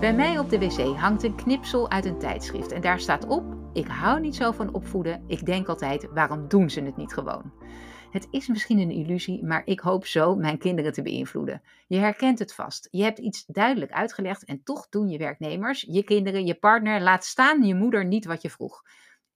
Bij mij op de wc hangt een knipsel uit een tijdschrift en daar staat op: Ik hou niet zo van opvoeden. Ik denk altijd: waarom doen ze het niet gewoon? Het is misschien een illusie, maar ik hoop zo mijn kinderen te beïnvloeden. Je herkent het vast. Je hebt iets duidelijk uitgelegd en toch doen je werknemers, je kinderen, je partner, laat staan je moeder niet wat je vroeg.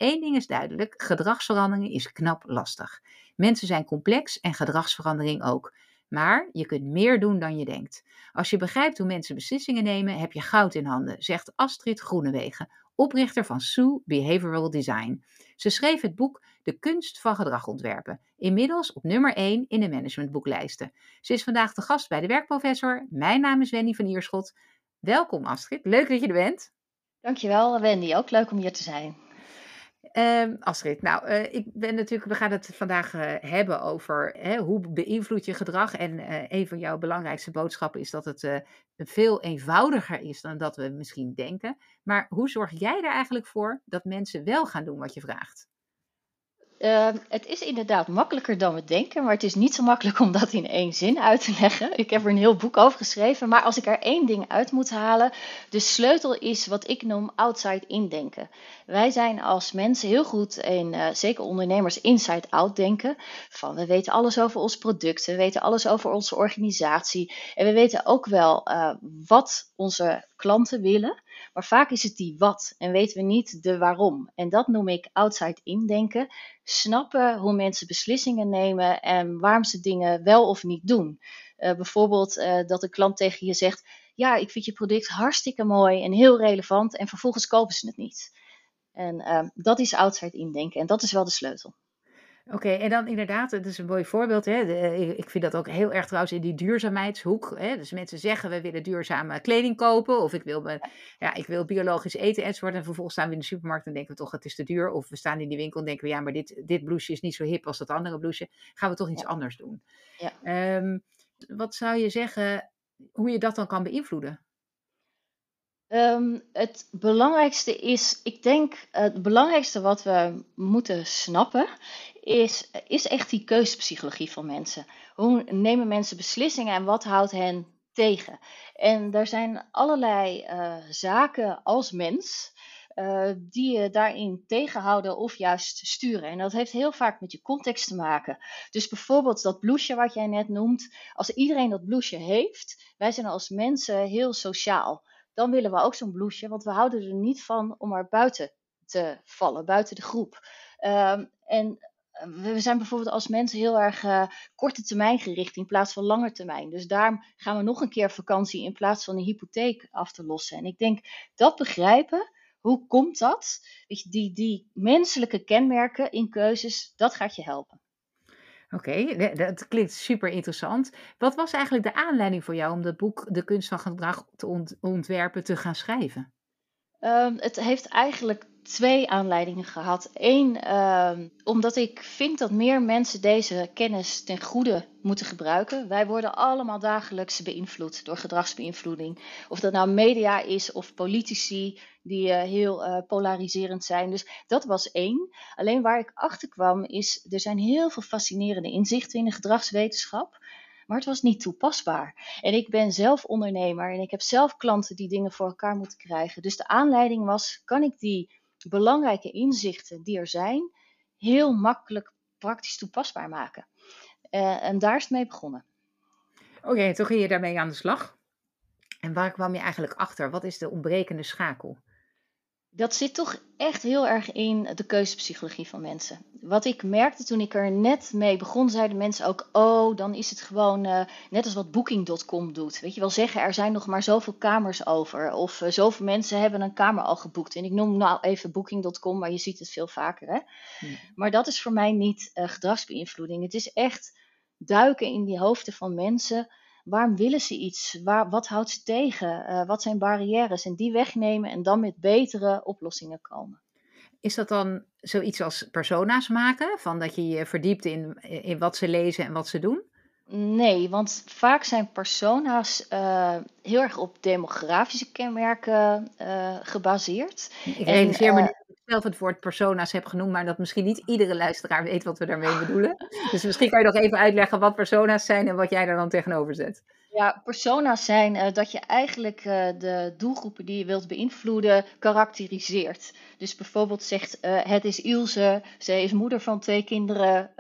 Eén ding is duidelijk: gedragsverandering is knap lastig. Mensen zijn complex en gedragsverandering ook. Maar je kunt meer doen dan je denkt. Als je begrijpt hoe mensen beslissingen nemen, heb je goud in handen, zegt Astrid Groenewegen, oprichter van Sue Behavioral Design. Ze schreef het boek De kunst van gedrag ontwerpen, inmiddels op nummer 1 in de managementboeklijsten. Ze is vandaag de gast bij de werkprofessor. Mijn naam is Wendy van Ierschot. Welkom Astrid, leuk dat je er bent. Dankjewel Wendy, ook leuk om hier te zijn. Um, Astrid, nou, uh, ik ben natuurlijk, we gaan het vandaag uh, hebben over hè, hoe beïnvloed je gedrag. En uh, een van jouw belangrijkste boodschappen is dat het veel eenvoudiger is dan dat we misschien denken. Maar hoe zorg jij er eigenlijk voor dat mensen wel gaan doen wat je vraagt? Uh, het is inderdaad makkelijker dan we denken, maar het is niet zo makkelijk om dat in één zin uit te leggen. Ik heb er een heel boek over geschreven, maar als ik er één ding uit moet halen, de sleutel is wat ik noem outside indenken. Wij zijn als mensen heel goed in, uh, zeker ondernemers, inside out denken. Van we weten alles over ons product, we weten alles over onze organisatie en we weten ook wel uh, wat onze klanten willen. Maar vaak is het die wat en weten we niet de waarom. En dat noem ik outside indenken. Snappen hoe mensen beslissingen nemen en waarom ze dingen wel of niet doen. Uh, bijvoorbeeld uh, dat een klant tegen je zegt: Ja, ik vind je product hartstikke mooi en heel relevant. En vervolgens kopen ze het niet. En uh, dat is outside indenken en dat is wel de sleutel. Oké, en dan inderdaad, het is een mooi voorbeeld. Hè? De, ik vind dat ook heel erg trouwens in die duurzaamheidshoek. Hè? Dus mensen zeggen, we willen duurzame kleding kopen. Of ik wil, me, ja, ik wil biologisch eten enzovoort. En vervolgens staan we in de supermarkt en denken we toch, het is te duur. Of we staan in die winkel en denken we, ja, maar dit, dit blouseje is niet zo hip als dat andere blouseje. Gaan we toch iets ja. anders doen. Ja. Um, wat zou je zeggen, hoe je dat dan kan beïnvloeden? Um, het belangrijkste is, ik denk, het belangrijkste wat we moeten snappen, is, is echt die keuzepsychologie van mensen. Hoe nemen mensen beslissingen en wat houdt hen tegen? En er zijn allerlei uh, zaken als mens uh, die je daarin tegenhouden of juist sturen. En dat heeft heel vaak met je context te maken. Dus bijvoorbeeld dat blouseje wat jij net noemt, als iedereen dat blouseje heeft, wij zijn als mensen heel sociaal. Dan willen we ook zo'n blouseje, want we houden er niet van om er buiten te vallen, buiten de groep. Uh, en we zijn bijvoorbeeld als mensen heel erg uh, korte termijn gericht in plaats van lange termijn. Dus daarom gaan we nog een keer vakantie in plaats van een hypotheek af te lossen. En ik denk dat begrijpen, hoe komt dat? Weet je, die, die menselijke kenmerken in keuzes, dat gaat je helpen. Oké, okay, dat klinkt super interessant. Wat was eigenlijk de aanleiding voor jou om dat boek De kunst van gedrag te ont ontwerpen te gaan schrijven? Um, het heeft eigenlijk twee aanleidingen gehad. Eén, uh, omdat ik vind dat meer mensen deze kennis ten goede moeten gebruiken. Wij worden allemaal dagelijks beïnvloed door gedragsbeïnvloeding. Of dat nou media is of politici die uh, heel uh, polariserend zijn. Dus dat was één. Alleen waar ik achter kwam is, er zijn heel veel fascinerende inzichten in de gedragswetenschap maar het was niet toepasbaar. En ik ben zelf ondernemer en ik heb zelf klanten die dingen voor elkaar moeten krijgen. Dus de aanleiding was: kan ik die belangrijke inzichten die er zijn, heel makkelijk praktisch toepasbaar maken. Uh, en daar is het mee begonnen. Oké, okay, toen ging je daarmee aan de slag. En waar kwam je eigenlijk achter? Wat is de ontbrekende schakel? Dat zit toch echt heel erg in de keuzepsychologie van mensen. Wat ik merkte toen ik er net mee begon, zeiden mensen ook: Oh, dan is het gewoon uh, net als wat Booking.com doet. Weet je wel zeggen, er zijn nog maar zoveel kamers over. Of uh, zoveel mensen hebben een kamer al geboekt. En ik noem nou even Booking.com, maar je ziet het veel vaker. Hè? Maar dat is voor mij niet uh, gedragsbeïnvloeding. Het is echt duiken in die hoofden van mensen waarom willen ze iets? Waar, wat houdt ze tegen? Uh, wat zijn barrières? En die wegnemen en dan met betere oplossingen komen. Is dat dan zoiets als persona's maken? Van dat je je verdiept in, in wat ze lezen en wat ze doen? Nee, want vaak zijn persona's uh, heel erg op demografische kenmerken uh, gebaseerd. Ik realiseer en, me zelf het woord persona's heb genoemd, maar dat misschien niet iedere luisteraar weet wat we daarmee bedoelen. Dus misschien kan je nog even uitleggen wat persona's zijn en wat jij daar dan tegenover zet. Ja, persona's zijn uh, dat je eigenlijk uh, de doelgroepen die je wilt beïnvloeden karakteriseert. Dus bijvoorbeeld zegt: uh, Het is Ilse, zij is moeder van twee kinderen,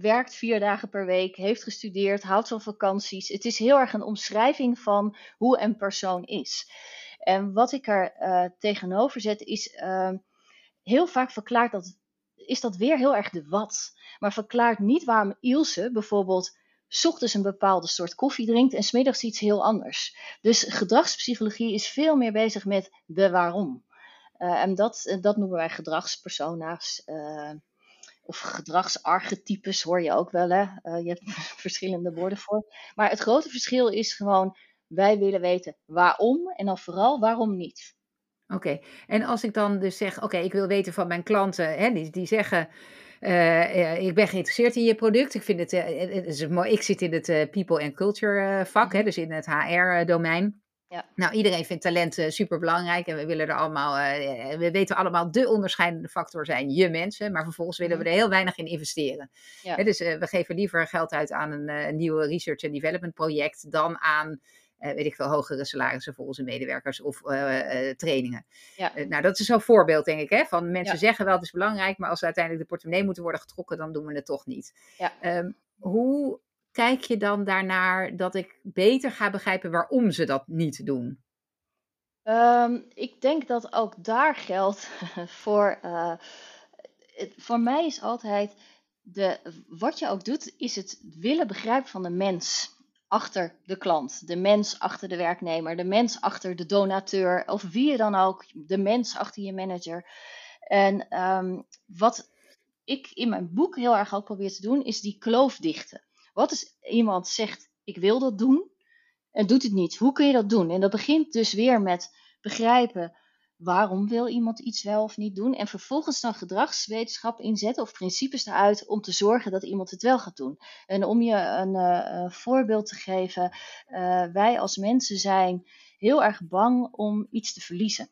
werkt vier dagen per week, heeft gestudeerd, houdt van vakanties. Het is heel erg een omschrijving van hoe een persoon is. En wat ik er tegenover zet is ehm, heel vaak verklaart dat, is dat weer heel erg de wat. Maar verklaart niet waarom Ilse bijvoorbeeld ochtends een bepaalde soort koffie drinkt en smiddags iets heel anders. Dus gedragspsychologie is veel meer bezig met de waarom. Uh, en dat, dat noemen wij gedragspersona's. Uh, of gedragsarchetypes hoor je ook wel. Hè? Je hebt verschillende woorden voor. Maar het grote verschil is gewoon, wij willen weten waarom en dan vooral waarom niet. Oké, en als ik dan dus zeg, oké, ik wil weten van mijn klanten, hè, die, die zeggen, uh, ik ben geïnteresseerd in je product. Ik vind het, uh, het is mooi. Ik zit in het uh, people and culture vak, hè, mhm. dus in het HR-domein. Ja. Nou, iedereen vindt talent super belangrijk en we willen er allemaal, we weten allemaal, de onderscheidende factor zijn je mensen, maar vervolgens willen we mhm. er heel weinig in investeren. Ja. dus we geven liever geld uit aan een, een nieuwe research and development project dan aan weet ik veel, hogere salarissen voor onze medewerkers of uh, trainingen. Ja. nou, dat is zo'n voorbeeld, denk ik, hè, van mensen zeggen wel het is belangrijk, maar als uiteindelijk de portemonnee moeten worden getrokken, dan doen we het toch niet. Ja. Um, hoe kijk je dan daarnaar dat ik beter ga begrijpen waarom ze dat niet doen? Um, ik denk dat ook daar geldt voor. Het, voor mij is altijd. De, wat je ook doet, is het willen begrijpen van de mens achter de klant, de mens achter de werknemer, de mens achter de donateur of wie je dan ook, de mens achter je manager. En um, wat ik in mijn boek heel erg ook probeer te doen, is die kloof dichten. Wat is iemand zegt, ik wil dat doen en doet het niet. Hoe kun je dat doen? En dat begint dus weer met begrijpen waarom wil iemand iets wel of niet doen en vervolgens dan gedragswetenschap inzetten of principes eruit om te zorgen dat iemand het wel gaat doen. En om je een uh, voorbeeld te geven, uh, wij als mensen zijn heel erg bang om iets te verliezen.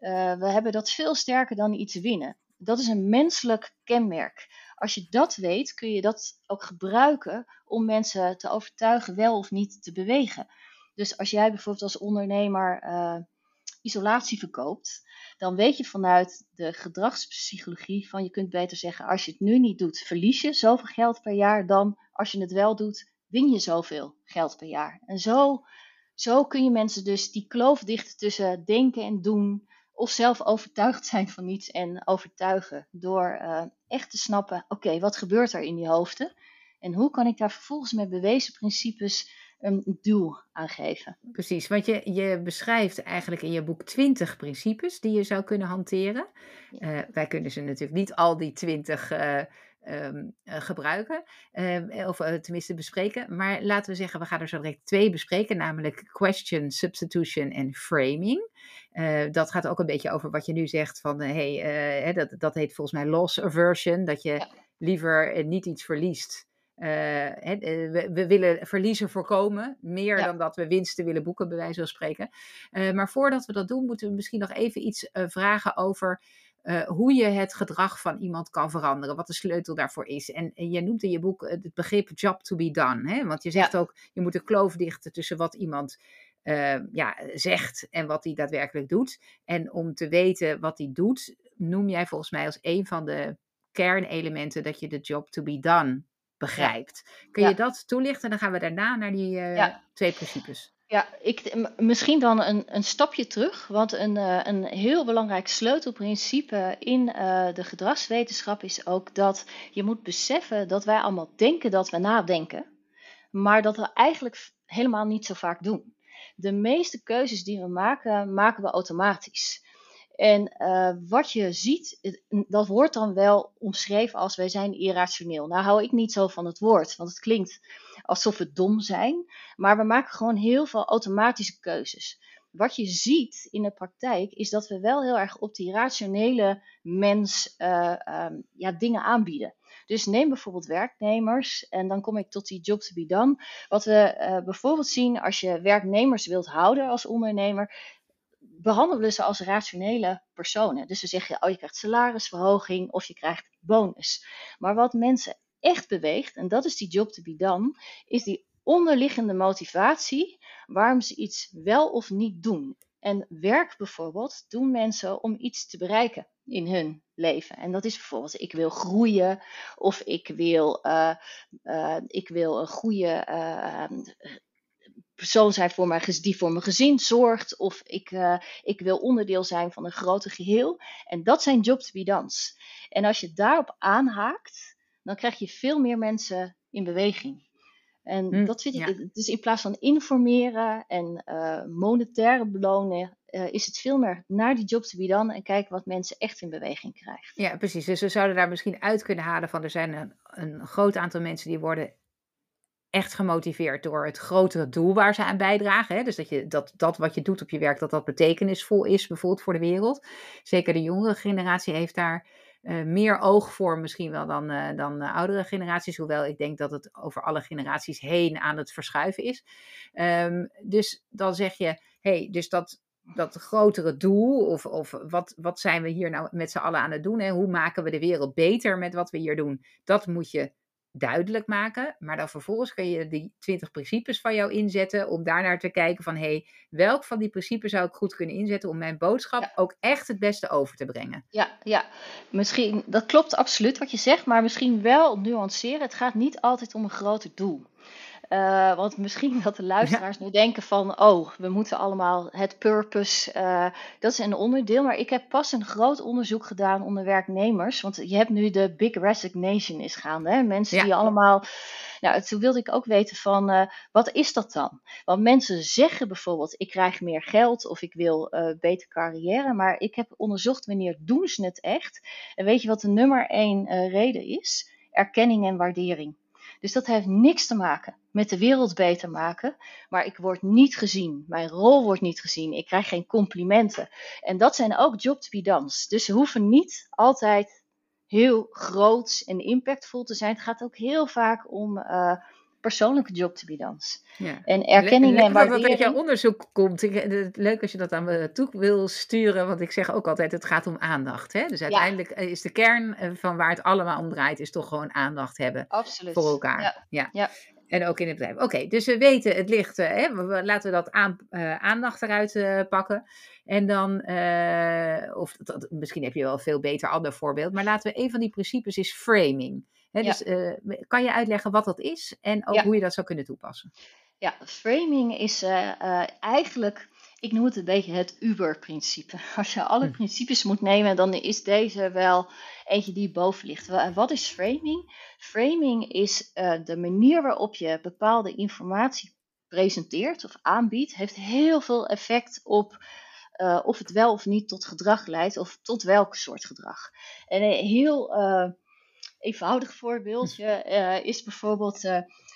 Uh, we hebben dat veel sterker dan iets winnen. Dat is een menselijk kenmerk. Als je dat weet, kun je dat ook gebruiken om mensen te overtuigen wel of niet te bewegen. Dus als jij bijvoorbeeld als ondernemer isolatie verkoopt, dan weet je vanuit de gedragspsychologie van je kunt beter zeggen, als je het nu niet doet, verlies je zoveel geld per jaar dan als je het wel doet, win je zoveel geld per jaar. En zo, zo kun je mensen dus die kloof dichten tussen denken en doen, of zelf overtuigd zijn van iets en overtuigen door uh, echt te snappen, oké, wat gebeurt er in die hoofden? En hoe kan ik daar vervolgens met bewezen principes een doel aangeven. Precies, want je, je beschrijft eigenlijk in je boek 20 principes die je zou kunnen hanteren. Uh, wij kunnen ze natuurlijk niet al die 20 uh, um, uh, gebruiken, ehm, of tenminste bespreken. Maar laten we zeggen, we gaan er zo direct twee bespreken, namelijk question, substitution en framing. dat gaat ook een beetje over wat je nu zegt van, hey, dat, dat heet volgens mij loss aversion, dat je liever niet iets verliest we, we, willen verliezen voorkomen, meer dan dat we winsten willen boeken, bij wijze van spreken. Uh, maar voordat we dat doen, moeten we misschien nog even iets vragen over hoe je het gedrag van iemand kan veranderen, wat de sleutel daarvoor is. En, en je noemt in je boek het begrip job to be done, hè? want je zegt ook, je moet een kloof dichten tussen wat iemand ja, zegt en wat hij daadwerkelijk doet. En om te weten wat hij doet, noem jij volgens mij als een van de kernelementen dat je de job to be done begrijpt. Kun je dat toelichten? Dan gaan we daarna naar die uh, twee principes. Ja, ik, misschien dan een, een stapje terug. Want een, uh, een heel belangrijk sleutelprincipe in uh, de gedragswetenschap is ook dat je moet beseffen dat wij allemaal denken dat we nadenken. Maar dat we eigenlijk helemaal niet zo vaak doen. De meeste keuzes die we maken, maken we automatisch. En uh, wat je ziet, dat wordt dan wel omschreven als wij zijn irrationeel. Nou hou ik niet zo van het woord, want het klinkt alsof we dom zijn. Maar we maken gewoon heel veel automatische keuzes. Wat je ziet in de praktijk is dat we wel heel erg op die rationele mens uh, um, ja, dingen aanbieden. Dus neem bijvoorbeeld werknemers en dan kom ik tot die job to be done. Wat we uh, bijvoorbeeld zien als je werknemers wilt houden als ondernemer, behandelen ze als rationele personen. Dus ze zeggen, oh je krijgt salarisverhoging of je krijgt bonus. Maar wat mensen echt beweegt, en dat is die job to be done, is die onderliggende motivatie waarom ze iets wel of niet doen. En werk bijvoorbeeld doen mensen om iets te bereiken in hun leven. En dat is bijvoorbeeld, ik wil groeien of ik wil, uh, uh, ik wil een goede uh, persoon zijn voor mijn, die voor mijn gezin zorgt. Of ik, ik wil onderdeel zijn van een groter geheel. En dat zijn job to be. En als je daarop aanhaakt, dan krijg je veel meer mensen in beweging. En hm, dat vind ik, dus in plaats van informeren en uh, monetaire belonen, uh, is het veel meer naar die job to be done en kijken wat mensen echt in beweging krijgt. Ja, precies. Dus we zouden daar misschien uit kunnen halen van er zijn een, een groot aantal mensen die worden echt gemotiveerd door het grotere doel waar ze aan bijdragen. Hè? Dus dat, je, dat dat wat je doet op je werk, dat dat betekenisvol is, bijvoorbeeld voor de wereld. Zeker de jongere generatie heeft daar uh, meer oog voor misschien wel dan, uh, dan uh, oudere generaties. Hoewel ik denk dat het over alle generaties heen aan het verschuiven is. Um, dus dan zeg je, hey, dus dat, dat grotere doel, of, of wat, wat zijn we hier nou met z'n allen aan het doen? Hè? Hoe maken we de wereld beter met wat we hier doen? Dat moet je duidelijk maken. Maar dan vervolgens kun je die 20 principes van jou inzetten om daarnaar te kijken van hé, hey, welk van die principes zou ik goed kunnen inzetten om mijn boodschap ook echt het beste over te brengen. Ja, ja, misschien, dat klopt absoluut wat je zegt, maar misschien wel nuanceren. Het gaat niet altijd om een groter doel. Uh, want misschien dat de luisteraars nu denken van, oh, we moeten allemaal het purpose, uh, dat is een onderdeel. Maar ik heb pas een groot onderzoek gedaan onder werknemers. Want je hebt nu de Big Resignation is gaande. Hè? Mensen die allemaal, nou, toen wilde ik ook weten van, uh, wat is dat dan? Want mensen zeggen bijvoorbeeld, ik krijg meer geld of ik wil beter carrière. Maar ik heb onderzocht wanneer doen ze het echt. En weet je wat de nummer één reden is? Erkenning en waardering. Dus dat heeft niks te maken met de wereld beter maken, maar ik word niet gezien. Mijn rol wordt niet gezien. Ik krijg geen complimenten. En dat zijn ook job to be done. Dus ze hoeven niet altijd heel groot en impactvol te zijn. Het gaat ook heel vaak om uh, persoonlijke job done. Ja. En erkenning en waardering. Dat jouw onderzoek komt. leuk als je dat aan me toe wil sturen, want ik zeg ook altijd, het gaat om aandacht. Hè? Dus uiteindelijk is de kern eh, van waar het allemaal om draait, is toch gewoon aandacht hebben Absoluut. voor elkaar. Ja. ja. ja. En ook in het bedrijf. Oké, dus we weten het ligt, uh, hè, laten we dat aan, uh, aandacht eruit uh, pakken. En dan, of dat, misschien heb je wel een veel beter ander voorbeeld, maar laten we een van die principes is framing. Dus kan je uitleggen wat dat is en ook hoe je dat zou kunnen toepassen? Ja, framing is eigenlijk ik noem het een beetje het Uber-principe. Als je alle hm. principes moet nemen, dan is deze wel eentje die boven ligt. Wat is framing? Framing is uh, de manier waarop je bepaalde informatie presenteert of aanbiedt, heeft heel veel effect op uh, of het wel of niet tot gedrag leidt of tot welk soort gedrag. En heel uh, eenvoudig voorbeeldje is bijvoorbeeld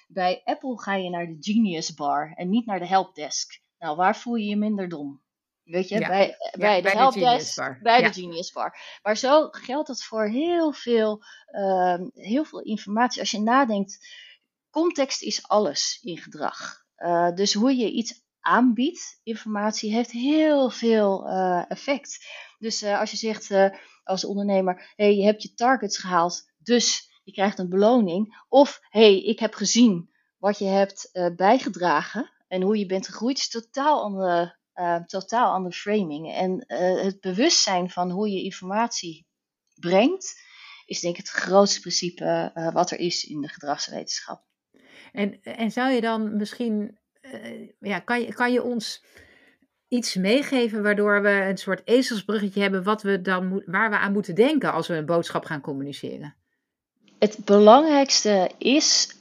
bij Apple ga je naar de Genius Bar en niet naar de helpdesk. Nou, waar voel je je minder dom? Weet je, bij, bij de helpdesk, bij de Genius Bar. Maar zo geldt het voor heel veel, uh, heel veel informatie. Als je nadenkt, context is alles in gedrag. Dus hoe je iets aanbiedt, informatie, heeft heel veel effect. Dus als je zegt als ondernemer, hey, je hebt je targets gehaald, dus je krijgt een beloning. Of, hey, ik heb gezien wat je hebt bijgedragen en hoe je bent gegroeid is totaal andere, uh, totaal andere framing. En uh, het bewustzijn van hoe je informatie brengt, is denk ik het grootste principe wat er is in de gedragswetenschap. En, en zou je dan misschien, ja, kan, je, kan je ons iets meegeven waardoor we een soort ezelsbruggetje hebben wat we dan waar we aan moeten denken als we een boodschap gaan communiceren? Het belangrijkste is,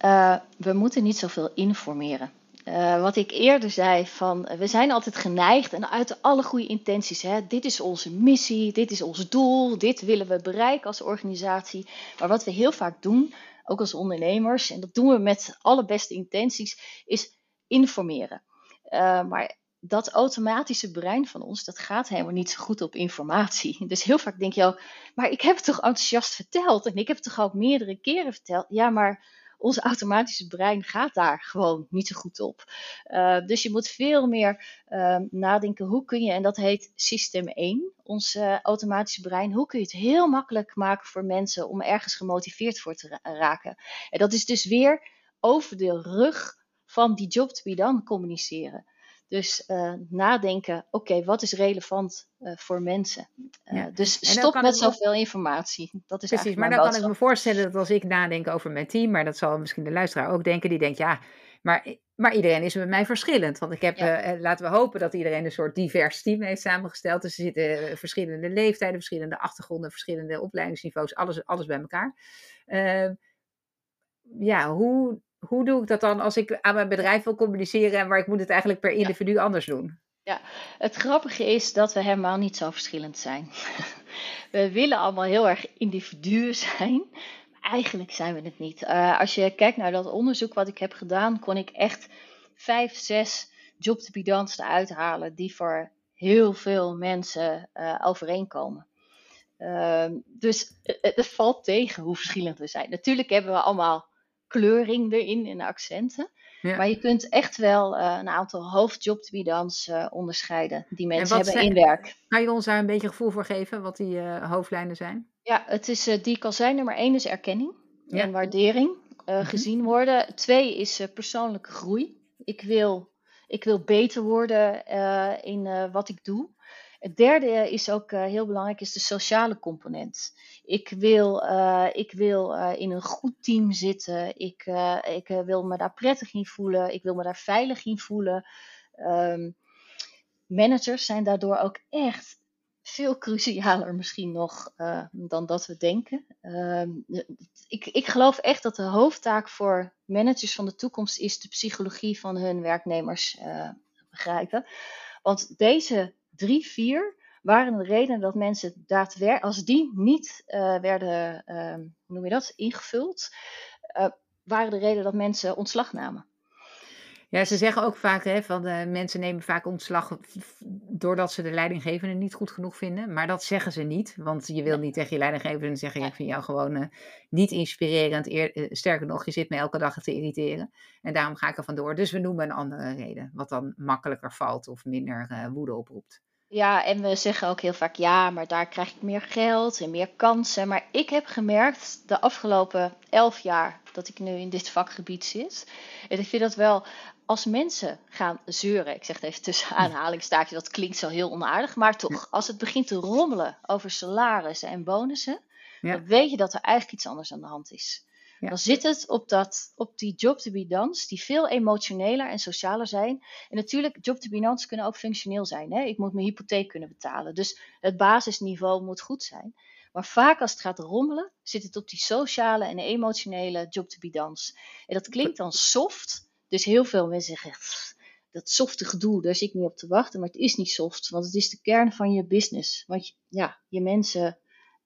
we moeten niet zoveel informeren. Uh, wat ik eerder zei, van we zijn altijd geneigd en uit alle goede intenties. Hè, dit is onze missie, dit is ons doel, dit willen we bereiken als organisatie. Maar wat we heel vaak doen, ook als ondernemers, en dat doen we met alle beste intenties, is informeren. Uh, maar dat automatische brein van ons, dat gaat helemaal niet zo goed op informatie. Dus heel vaak denk je al, maar ik heb het toch enthousiast verteld en ik heb het toch ook meerdere keren verteld. Ja, maar ons automatische brein gaat daar gewoon niet zo goed op. Uh, dus je moet veel meer uh, nadenken, hoe kun je, en dat heet systeem 1, ons uh, automatische brein, hoe kun je het heel makkelijk maken voor mensen om ergens gemotiveerd voor te ra raken. En dat is dus weer over de rug van die job to be communiceren. Dus uh, nadenken, oké, wat is relevant uh, voor mensen? Uh, ja. Dus stop met zoveel informatie. Dat is Precies, maar dan kan ik me voorstellen dat als ik nadenk over mijn team, maar dat zal misschien de luisteraar ook denken, die denkt, ja, maar, maar iedereen is met mij verschillend. Want ik heb, ja. laten we hopen dat iedereen een soort divers team heeft samengesteld. Dus er zitten verschillende leeftijden, verschillende achtergronden, verschillende opleidingsniveaus, alles, alles bij elkaar. Ehm, ja, hoe, hoe doe ik dat dan als ik aan mijn bedrijf wil communiceren en waar ik moet het eigenlijk per individu ja. anders doen? Ja, het grappige is dat we helemaal niet zo verschillend zijn. We willen allemaal heel erg individuen zijn, maar eigenlijk zijn we het niet. Uh, als je kijkt naar dat onderzoek wat ik heb gedaan, kon ik echt vijf, zes job to be done eruit halen die voor heel veel mensen uh, overeenkomen. Uh, dus het, het valt tegen hoe verschillend we zijn. Natuurlijk hebben we allemaal kleuring erin in de accenten. Ja. Maar je kunt echt wel uh, een aantal hoofdjobtbidans uh, onderscheiden die mensen hebben zijn, in werk. Kan je ons daar een beetje gevoel voor geven wat die uh, hoofdlijnen zijn? Ja, het is die ik al zei. Nummer één is erkenning ja. en waardering. Mm-hmm. Gezien worden. Twee is persoonlijke groei. Ik wil, ik wil beter worden in wat ik doe. Het derde is ook heel belangrijk, is de sociale component. Ik wil, uh, ik wil uh, in een goed team zitten. Ik, ik wil me daar prettig in voelen. Ik wil me daar veilig in voelen. Um, managers zijn daardoor ook echt veel crucialer misschien nog dan dat we denken. Um, ik, ik geloof echt dat de hoofdtaak voor managers van de toekomst is de psychologie van hun werknemers begrijpen. Want deze drie, vier waren de redenen dat mensen daadwerkelijk, als die niet uh, werden, uh, hoe noem je dat, ingevuld, uh, waren de redenen dat mensen ontslag namen. Ja, ze zeggen ook vaak hè, van de mensen nemen vaak ontslag doordat ze de leidinggevende niet goed genoeg vinden. Maar dat zeggen ze niet, want je wil niet tegen je leidinggevende zeggen: Ik vind jou gewoon uh, niet inspirerend. Eer, uh, sterker nog, je zit me elke dag te irriteren. En daarom ga ik er vandoor. Dus we noemen een andere reden, wat dan makkelijker valt of minder uh, woede oproept. Ja, en we zeggen ook heel vaak ja, maar daar krijg ik meer geld en meer kansen. Maar ik heb gemerkt de afgelopen elf jaar dat ik nu in dit vakgebied zit. En ik vind dat wel, als mensen gaan zeuren, ik zeg het even tussen aanhalingstekens, dat klinkt zo heel onaardig, maar toch, als het begint te rommelen over salarissen en bonussen, ja. dan weet je dat er eigenlijk iets anders aan de hand is. Dan zit het op, dat, op die job to be done, die veel emotioneler en socialer zijn. En natuurlijk, job to be done kunnen ook functioneel zijn. Hè? Ik moet mijn hypotheek kunnen betalen. Dus het basisniveau moet goed zijn. Maar vaak als het gaat rommelen, zit het op die sociale en emotionele job to be done. En dat klinkt dan soft. Dus heel veel mensen zeggen, dat softe gedoe, daar zit ik niet op te wachten. Maar het is niet soft, want het is de kern van je business. Want ja, je mensen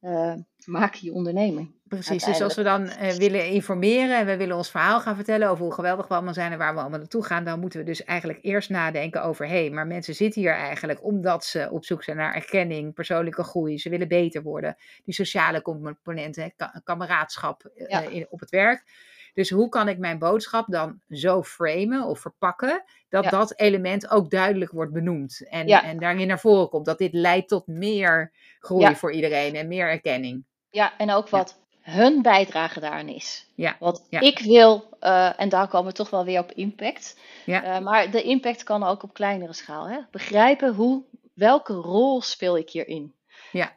uh, maken je onderneming. Precies, dus als we dan uh, willen informeren en we willen ons verhaal gaan vertellen over hoe geweldig we allemaal zijn en waar we allemaal naartoe gaan, dan moeten we dus eigenlijk eerst nadenken over, hé, hey, maar mensen zitten hier eigenlijk omdat ze op zoek zijn naar erkenning, persoonlijke groei, ze willen beter worden, die sociale componenten, kameraadschap uh, ja. in, op het werk. Dus hoe kan ik mijn boodschap dan zo framen of verpakken dat ja. dat element ook duidelijk wordt benoemd en, ja. en daarin naar voren komt. Dat dit leidt tot meer groei voor iedereen en meer erkenning. Ja, en ook wat hun bijdrage daarin is. Ja. Want ik wil, uh, en daar komen we toch wel weer op impact. Ja. Uh, maar de impact kan ook op kleinere schaal. Hè? Begrijpen hoe, welke rol speel ik hierin? Ja.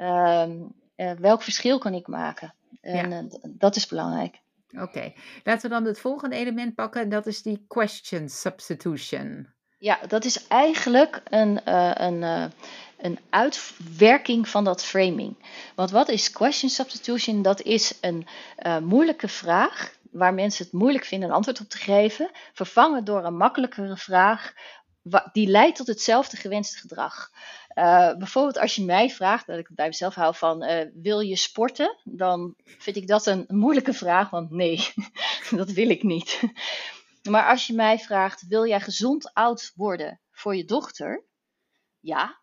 Uh, welk verschil kan ik maken? En dat is belangrijk. Oké, okay. laten we dan het volgende element pakken. Dat is die question substitution. Ja, dat is eigenlijk een, uh, een, uh, een uitwerking van dat framing. Want wat is question substitution? Dat is een uh, moeilijke vraag waar mensen het moeilijk vinden een antwoord op te geven, vervangen door een makkelijkere vraag die leidt tot hetzelfde gewenste gedrag. Bijvoorbeeld als je mij vraagt, dat ik bij mezelf hou van, wil je sporten? Dan vind ik dat een moeilijke vraag, want nee, dat wil ik niet. Maar als je mij vraagt, wil jij gezond oud worden voor je dochter? Ja.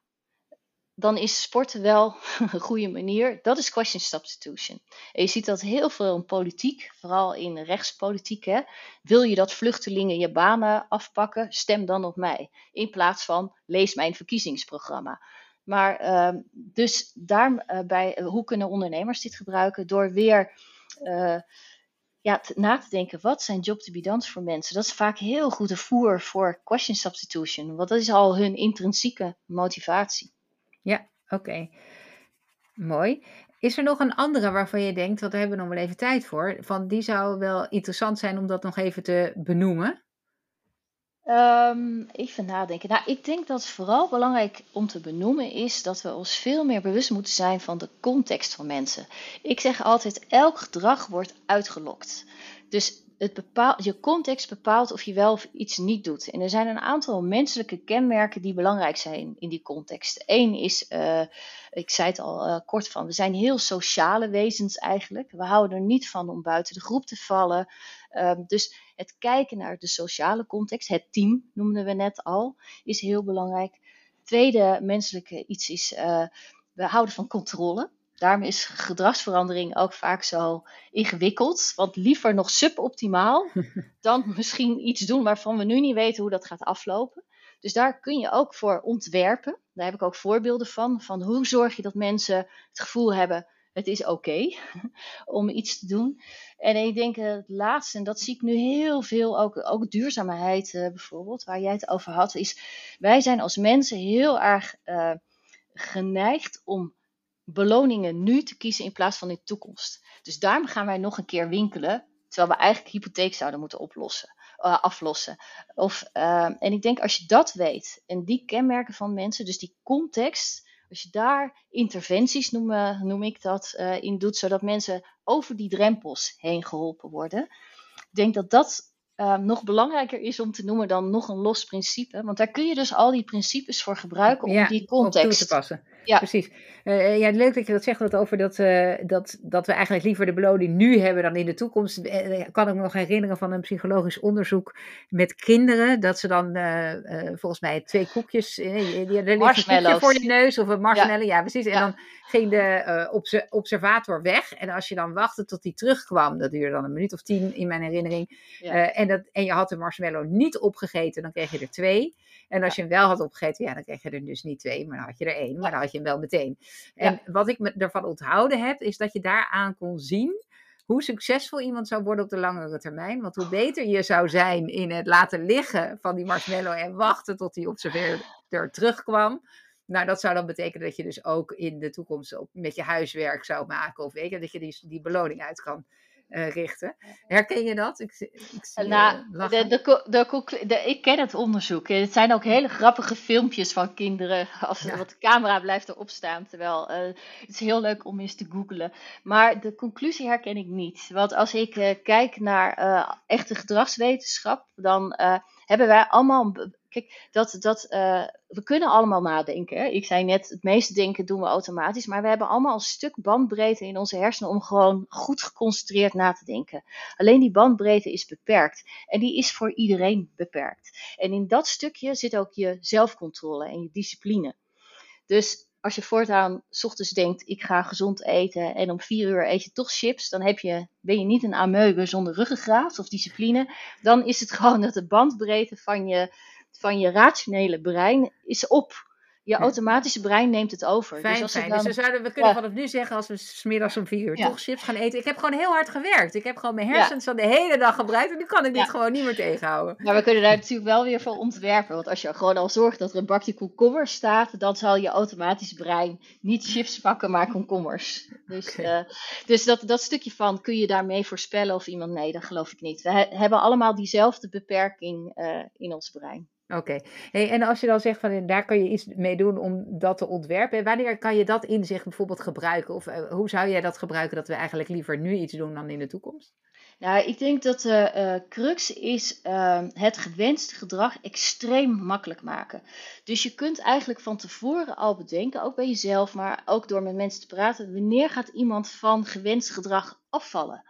dan is sporten wel een goede manier. Dat is question substitution. En je ziet dat heel veel in politiek, vooral in rechtspolitiek. Hè, wil je dat vluchtelingen je banen afpakken? Stem dan op mij. In plaats van lees mijn verkiezingsprogramma. Maar ehm, dus daarbij, eh, hoe kunnen ondernemers dit gebruiken? Door weer uh, ja, na te denken, wat zijn job to be done voor mensen? Dat is vaak heel goede voer voor question substitution, want dat is al hun intrinsieke motivatie. Ja, oké. Mooi. Is er nog een andere waarvan je denkt, want hebben we nog wel even tijd voor, van die zou wel interessant zijn om dat nog even te benoemen? Um, even nadenken. Nou, ik denk dat vooral belangrijk om te benoemen is dat we ons veel meer bewust moeten zijn van de context van mensen. Ik zeg altijd, elk gedrag wordt uitgelokt. Dus het bepaalt, je context bepaalt of je wel of iets niet doet. En er zijn een aantal menselijke kenmerken die belangrijk zijn in die context. Eén is, uh, ik zei het al uh, kort van, we zijn heel sociale wezens eigenlijk. We houden er niet van om buiten de groep te vallen. Uh, dus het kijken naar de sociale context, het team noemden we net al, is heel belangrijk. Tweede menselijke iets is, uh, we houden van controle. Daarom is gedragsverandering ook vaak zo ingewikkeld. Want liever nog suboptimaal dan misschien iets doen waarvan we nu niet weten hoe dat gaat aflopen. Dus daar kun je ook voor ontwerpen. Daar heb ik ook voorbeelden van. Van hoe zorg je dat mensen het gevoel hebben: het is oké om iets te doen. En ik denk het laatste, en dat zie ik nu heel veel, ook, ook duurzaamheid uh, bijvoorbeeld, waar jij het over had, is wij zijn als mensen heel erg uh, geneigd om beloningen nu te kiezen in plaats van in de toekomst. Dus daarom gaan wij nog een keer winkelen, terwijl we eigenlijk hypotheek zouden moeten oplossen, uh, aflossen. Of, uh, en ik denk als je dat weet en die kenmerken van mensen, dus die context, als je daar interventies, noem, noem ik dat, in doet, zodat mensen over die drempels heen geholpen worden. Ik denk dat dat uh, nog belangrijker is om te noemen dan nog een los principe. Want daar kun je dus al die principes voor gebruiken om ja, die context toe te passen. Ja, precies. Uh, ja, leuk dat je dat zegt dat over dat, uh, dat, dat we eigenlijk liever de beloning nu hebben dan in de toekomst. Ik kan ik me nog herinneren van een psychologisch onderzoek met kinderen. Dat ze dan volgens mij twee koekjes, een koekje voor je neus of een marshmallow. Ja, ja precies. En dan ging de observator weg. En als je dan wachtte tot hij terugkwam, dat duurde dan een minuut of tien in mijn herinnering. en en, dat, en je had de marshmallow niet opgegeten, dan kreeg je er twee. En als je hem wel had opgegeten, ja, dan kreeg je er dus niet twee, maar dan had je er één. Maar dan had je hem wel meteen. En wat ik me ervan onthouden heb, is dat je daaraan kon zien hoe succesvol iemand zou worden op de langere termijn. Want hoe beter je zou zijn in het laten liggen van die marshmallow en wachten tot die observeerder terugkwam. Nou, dat zou dan betekenen dat je dus ook in de toekomst op, met je huiswerk zou maken. Of weet je, dat je die, die beloning uit kan uh, richten. Herken je dat? Ik, ik zie nou, de, de, de, de, ik ken het onderzoek. Het zijn ook hele grappige filmpjes van kinderen. Als, ja. Want de camera blijft erop staan. Terwijl uh, het is heel leuk om eens te googlen. Maar de conclusie herken ik niet. Want als ik uh, kijk naar echte gedragswetenschap, dan hebben wij allemaal Kijk, dat, dat, uh, we kunnen allemaal nadenken. Ik zei net, het meeste denken doen we automatisch. Maar we hebben allemaal een stuk bandbreedte in onze hersenen om gewoon goed geconcentreerd na te denken. Alleen die bandbreedte is beperkt. En die is voor iedereen beperkt. En in dat stukje zit ook je zelfcontrole en je discipline. Dus als je voortaan s ochtends denkt, ik ga gezond eten en om vier uur eet je toch chips, dan heb je, ben je niet een ameube zonder ruggengraat of discipline. Dan is het gewoon dat de bandbreedte van je van je rationele brein is op. Je automatische brein neemt het over. Fijn, dus als fijn. Dan, dus we, zouden, we kunnen ja. vanaf nu zeggen, als we smiddags om vier uur ja. toch chips gaan eten. Ik heb gewoon heel hard gewerkt. Ik heb gewoon mijn hersens ja. de hele dag gebruikt. En nu kan ik dit gewoon niet meer tegenhouden. Maar we kunnen daar natuurlijk wel weer voor ontwerpen. Want als je gewoon al zorgt dat er een bakje komkommers staat, dan zal je automatisch brein niet chips pakken, maar komkommers. Dus, okay. uh, dus dat, dat stukje van, kun je daarmee voorspellen of iemand, nee, dat geloof ik niet. We he, hebben allemaal diezelfde beperking uh, in ons brein. Oké. Hey, en als je dan zegt van daar kan je iets mee doen om dat te ontwerpen, wanneer kan je dat inzicht bijvoorbeeld gebruiken? Of uh, hoe zou jij dat gebruiken dat we eigenlijk liever nu iets doen dan in de toekomst? Nou, ik denk dat de uh, crux is uh, het gewenste gedrag extreem makkelijk maken. Dus je kunt eigenlijk van tevoren al bedenken, ook bij jezelf, maar ook door met mensen te praten, wanneer gaat iemand van gewenst gedrag afvallen?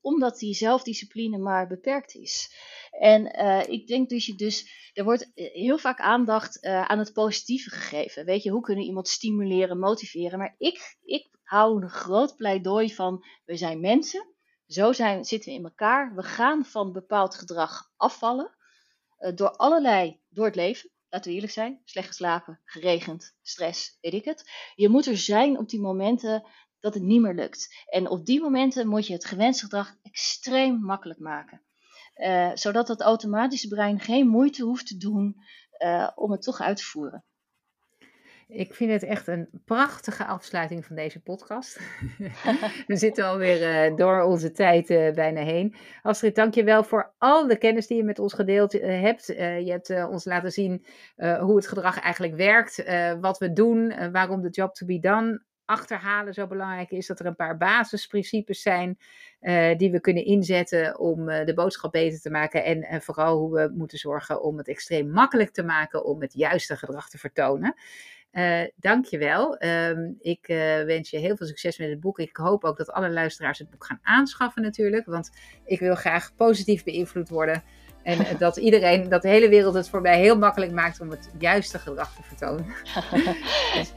Omdat die zelfdiscipline maar beperkt is. En ik denk dus je dus, er wordt heel vaak aandacht aan het positieve gegeven. Weet je, hoe kunnen iemand stimuleren, motiveren? Maar ik, ik hou een groot pleidooi van, we zijn mensen. Zo zijn, zitten we in elkaar. We gaan van bepaald gedrag afvallen. door allerlei, door het leven laten we eerlijk zijn, slecht geslapen, geregend, stress, weet ik het. Je moet er zijn op die momenten dat het niet meer lukt. En op die momenten moet je het gewenste gedrag extreem makkelijk maken. Uh, zodat het automatische brein geen moeite hoeft te doen uh, om het toch uit te voeren. Ik vind het echt een prachtige afsluiting van deze podcast. We zitten alweer uh, door onze tijd bijna heen. Astrid, dank je wel voor al de kennis die je met ons gedeeld hebt. je hebt ons laten zien hoe het gedrag eigenlijk werkt, wat we doen, waarom de job to be done achterhalen zo belangrijk is. Dat er een paar basisprincipes zijn die we kunnen inzetten om de boodschap beter te maken. En vooral hoe we moeten zorgen om het extreem makkelijk te maken om het juiste gedrag te vertonen. Uh, dankjewel. Um, ik uh, wens je heel veel succes met het boek. Ik hoop ook dat alle luisteraars het boek gaan aanschaffen natuurlijk. Want ik wil graag positief beïnvloed worden. En dat iedereen, dat de hele wereld het voor mij heel makkelijk maakt om het juiste gedrag te vertonen. dus.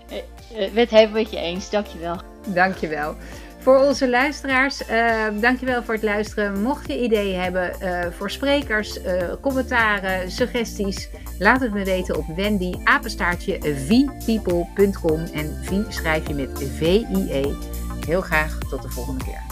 het helemaal met je eens. Dankjewel. Dankjewel. Voor onze luisteraars, uh, dankjewel voor het luisteren. Mocht je ideeën hebben uh, voor sprekers, uh, commentaren, suggesties, laat het me weten op Wendy apenstaartje vpeople.com en V schrijf je met V-I-E. Heel graag tot de volgende keer.